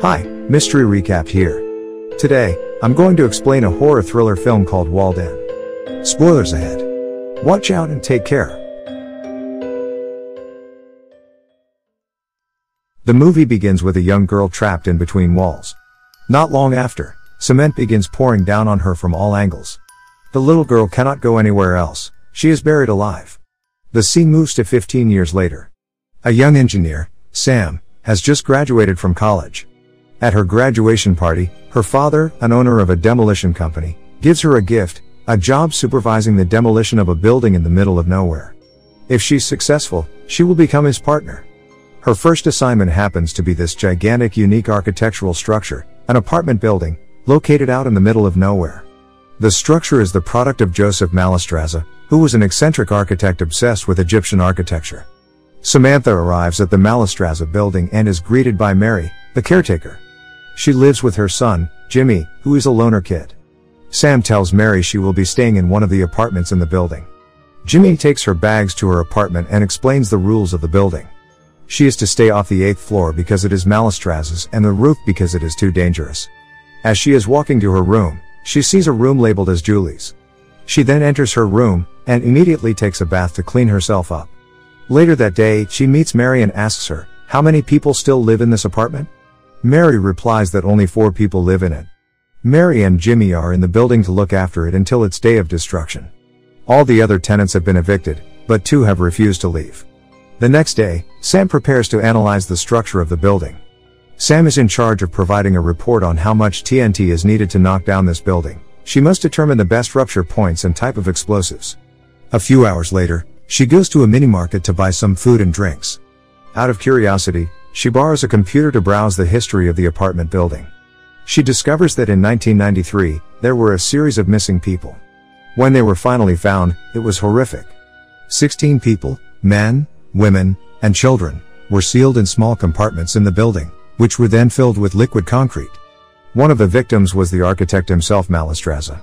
Hi, Mystery Recap here. Today, I'm going to explain a horror thriller film called Walled In. Spoilers ahead. Watch out and take care. The movie begins with a young girl trapped in between walls. Not long after, cement begins pouring down on her from all angles. The little girl cannot go anywhere else, she is buried alive. The scene moves to 15 years later. A young engineer, Sam, has just graduated from college. At her graduation party, her father, an owner of a demolition company, gives her a gift, a job supervising the demolition of a building in the middle of nowhere. If she's successful, she will become his partner. Her first assignment happens to be this gigantic unique architectural structure, an apartment building, located out in the middle of nowhere. The structure is the product of Joseph Mallestraza, who was an eccentric architect obsessed with Egyptian architecture. Samantha arrives at the Mallestraza building and is greeted by Mary, the caretaker. She lives with her son, Jimmy, who is a loner kid. Sam tells Mary she will be staying in one of the apartments in the building. Jimmy takes her bags to her apartment and explains the rules of the building. She is to stay off the eighth floor because it is Mallestraza's and the roof because it is too dangerous. As she is walking to her room, she sees a room labeled as Julie's. She then enters her room and immediately takes a bath to clean herself up. Later that day, she meets Mary and asks her, how many people still live in this apartment? Mary replies that only four people live in it. Mary and Jimmy are in the building to look after it until its day of destruction. All the other tenants have been evicted, but two have refused to leave. The next day, Sam prepares to analyze the structure of the building. Sam is in charge of providing a report on how much TNT is needed to knock down this building. She must determine the best rupture points and type of explosives. A few hours later, she goes to a mini market to buy some food and drinks. Out of curiosity, she borrows a computer to browse the history of the apartment building. She discovers that in 1993, there were a series of missing people. When they were finally found, it was horrific. 16 people, men, women, and children, were sealed in small compartments in the building, which were then filled with liquid concrete. One of the victims was the architect himself Mallestraza.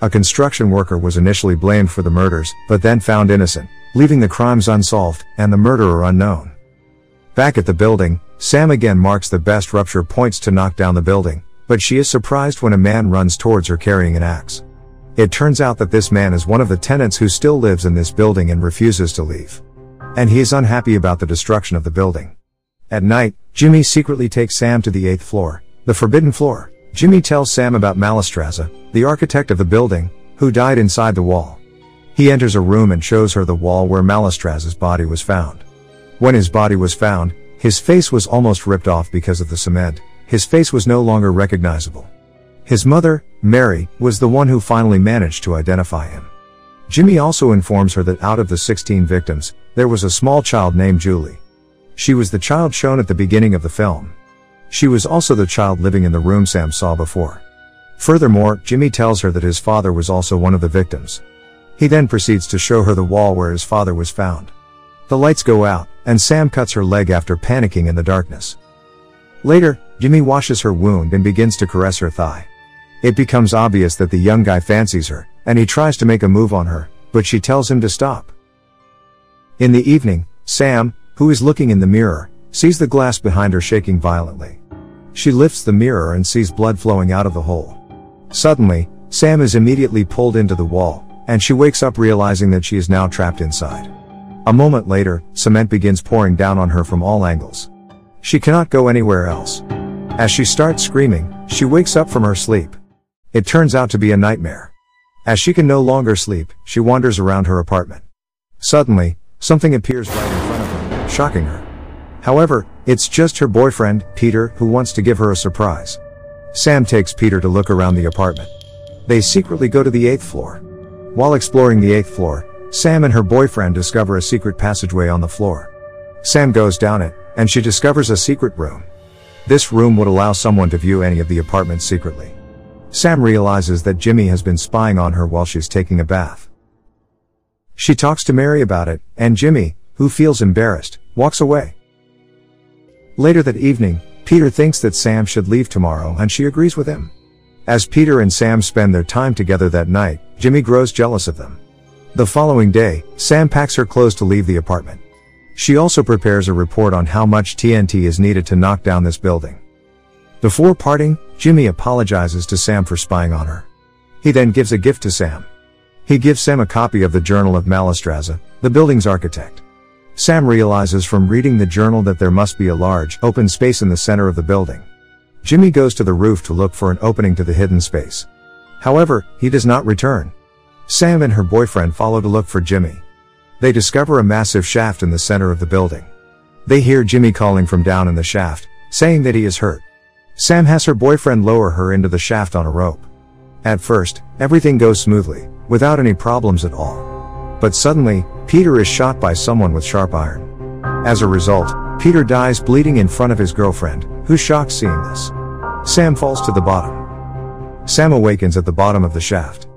A construction worker was initially blamed for the murders, but then found innocent, leaving the crimes unsolved, and the murderer unknown. Back at the building, Sam again marks the best rupture points to knock down the building, but she is surprised when a man runs towards her carrying an axe. It turns out that this man is one of the tenants who still lives in this building and refuses to leave. And he is unhappy about the destruction of the building. At night, Jimmy secretly takes Sam to the eighth floor, the forbidden floor. Jimmy tells Sam about Mallestraza, the architect of the building, who died inside the wall. He enters a room and shows her the wall where Mallestraza's body was found. When his body was found, his face was almost ripped off because of the cement, his face was no longer recognizable. His mother, Mary, was the one who finally managed to identify him. Jimmy also informs her that out of the 16 victims, there was a small child named Julie. She was the child shown at the beginning of the film. She was also the child living in the room Sam saw before. Furthermore, Jimmy tells her that his father was also one of the victims. He then proceeds to show her the wall where his father was found. The lights go out, and Sam cuts her leg after panicking in the darkness. Later, Jimmy washes her wound and begins to caress her thigh. It becomes obvious that the young guy fancies her, and he tries to make a move on her, but she tells him to stop. In the evening, Sam, who is looking in the mirror, sees the glass behind her shaking violently. She lifts the mirror and sees blood flowing out of the hole. Suddenly, Sam is immediately pulled into the wall, and she wakes up realizing that she is now trapped inside. A moment later, cement begins pouring down on her from all angles. She cannot go anywhere else. As she starts screaming, she wakes up from her sleep. It turns out to be a nightmare. As she can no longer sleep, she wanders around her apartment. Suddenly, something appears right in front of her, shocking her. However, it's just her boyfriend, Peter, who wants to give her a surprise. Sam takes Peter to look around the apartment. They secretly go to the eighth floor. While exploring the eighth floor, Sam and her boyfriend discover a secret passageway on the floor. Sam goes down it, and she discovers a secret room. This room would allow someone to view any of the apartments secretly. Sam realizes that Jimmy has been spying on her while she's taking a bath. She talks to Mary about it, and Jimmy, who feels embarrassed, walks away. Later that evening, Peter thinks that Sam should leave tomorrow and she agrees with him. As Peter and Sam spend their time together that night, Jimmy grows jealous of them. The following day, Sam packs her clothes to leave the apartment. She also prepares a report on how much TNT is needed to knock down this building. Before parting, Jimmy apologizes to Sam for spying on her. He then gives a gift to Sam. He gives Sam a copy of the Journal of Mallestraza, the building's architect. Sam realizes from reading the journal that there must be a large, open space in the center of the building. Jimmy goes to the roof to look for an opening to the hidden space. However, he does not return. Sam and her boyfriend follow to look for Jimmy. They discover a massive shaft in the center of the building. They hear Jimmy calling from down in the shaft, saying that he is hurt. Sam has her boyfriend lower her into the shaft on a rope. At first, everything goes smoothly, without any problems at all. But suddenly, Peter is shot by someone with sharp iron. As a result, Peter dies bleeding in front of his girlfriend, who's shocked seeing this. Sam falls to the bottom. Sam awakens at the bottom of the shaft.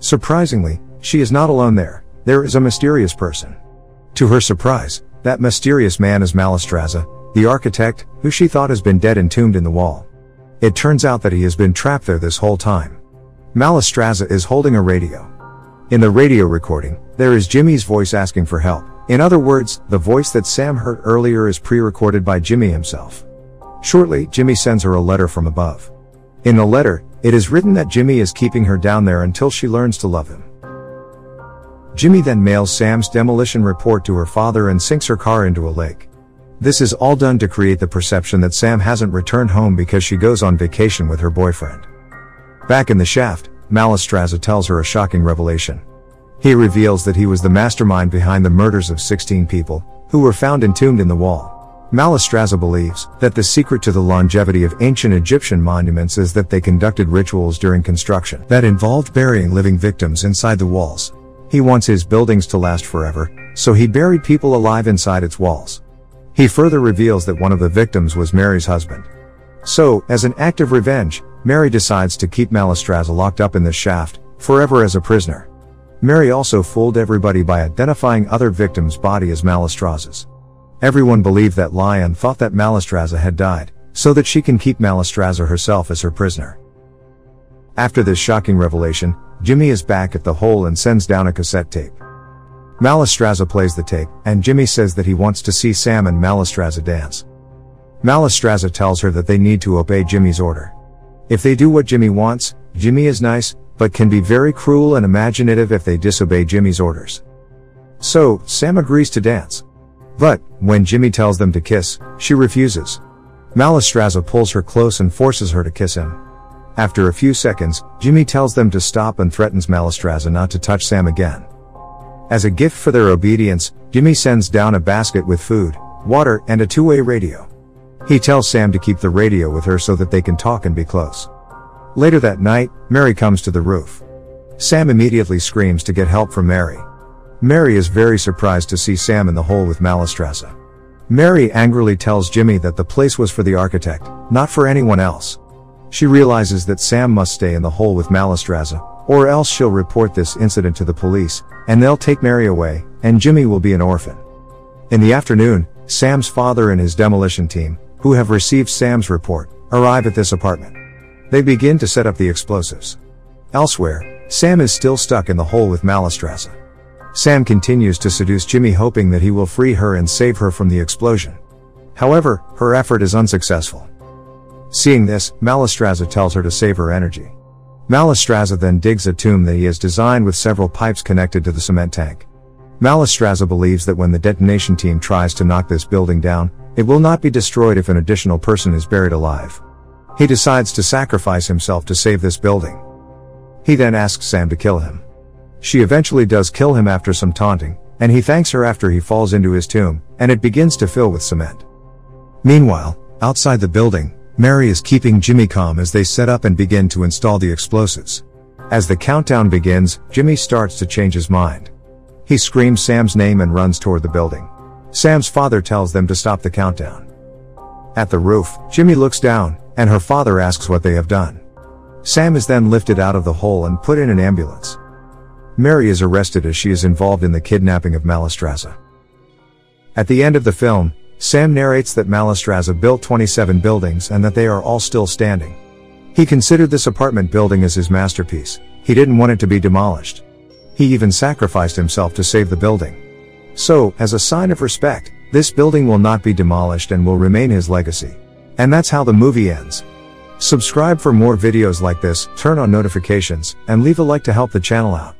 Surprisingly, she is not alone there, there is a mysterious person. To her surprise, that mysterious man is Mallestraza, the architect, who she thought has been dead entombed in the wall. It turns out that he has been trapped there this whole time. Mallestraza is holding a radio. In the radio recording, there is Jimmy's voice asking for help. In other words, the voice that Sam heard earlier is pre-recorded by Jimmy himself. Shortly, Jimmy sends her a letter from above. In the letter, it is written that Jimmy is keeping her down there until she learns to love him. Jimmy then mails Sam's demolition report to her father and sinks her car into a lake. This is all done to create the perception that Sam hasn't returned home because she goes on vacation with her boyfriend. Back in the shaft, Mallestraza tells her a shocking revelation. He reveals that he was the mastermind behind the murders of 16 people, who were found entombed in the wall. Mallestraza believes that the secret to the longevity of ancient Egyptian monuments is that they conducted rituals during construction that involved burying living victims inside the walls. He wants his buildings to last forever, so he buried people alive inside its walls. He further reveals that one of the victims was Mary's husband. So, as an act of revenge, Mary decides to keep Mallestraza locked up in the shaft, forever as a prisoner. Mary also fooled everybody by identifying other victims' body as Mallestraza's. Everyone believed that and thought that Mallestraza had died, so that she can keep Mallestraza herself as her prisoner. After this shocking revelation, Jimmy is back at the hole and sends down a cassette tape. Mallestraza plays the tape, and Jimmy says that he wants to see Sam and Mallestraza dance. Mallestraza tells her that they need to obey Jimmy's order. If they do what Jimmy wants, Jimmy is nice, but can be very cruel and imaginative if they disobey Jimmy's orders. So, Sam agrees to dance. But, when Jimmy tells them to kiss, she refuses. Mallestraza pulls her close and forces her to kiss him. After a few seconds, Jimmy tells them to stop and threatens Mallestraza not to touch Sam again. As a gift for their obedience, Jimmy sends down a basket with food, water, and a two-way radio. He tells Sam to keep the radio with her so that they can talk and be close. Later that night, Mary comes to the roof. Sam immediately screams to get help from Mary. Mary is very surprised to see Sam in the hole with Mallestraza. Mary angrily tells Jimmy that the place was for the architect, not for anyone else. She realizes that Sam must stay in the hole with Mallestraza, or else she'll report this incident to the police, and they'll take Mary away, and Jimmy will be an orphan. In the afternoon, Sam's father and his demolition team, who have received Sam's report, arrive at this apartment. They begin to set up the explosives. Elsewhere, Sam is still stuck in the hole with Mallestraza. Sam continues to seduce Jimmy hoping that he will free her and save her from the explosion. However, her effort is unsuccessful. Seeing this, Mallestraza tells her to save her energy. Mallestraza then digs a tomb that he has designed with several pipes connected to the cement tank. Mallestraza believes that when the detonation team tries to knock this building down, it will not be destroyed if an additional person is buried alive. He decides to sacrifice himself to save this building. He then asks Sam to kill him. She eventually does kill him after some taunting, and he thanks her after he falls into his tomb, and it begins to fill with cement. Meanwhile, outside the building, Mary is keeping Jimmy calm as they set up and begin to install the explosives. As the countdown begins, Jimmy starts to change his mind. He screams Sam's name and runs toward the building. Sam's father tells them to stop the countdown. At the roof, Jimmy looks down, and her father asks what they have done. Sam is then lifted out of the hole and put in an ambulance. Mary is arrested as she is involved in the kidnapping of Mallestraza. At the end of the film, Sam narrates that Mallestraza built 27 buildings and that they are all still standing. He considered this apartment building as his masterpiece, he didn't want it to be demolished. He even sacrificed himself to save the building. So, as a sign of respect, this building will not be demolished and will remain his legacy. And that's how the movie ends. Subscribe for more videos like this, turn on notifications, and leave a like to help the channel out.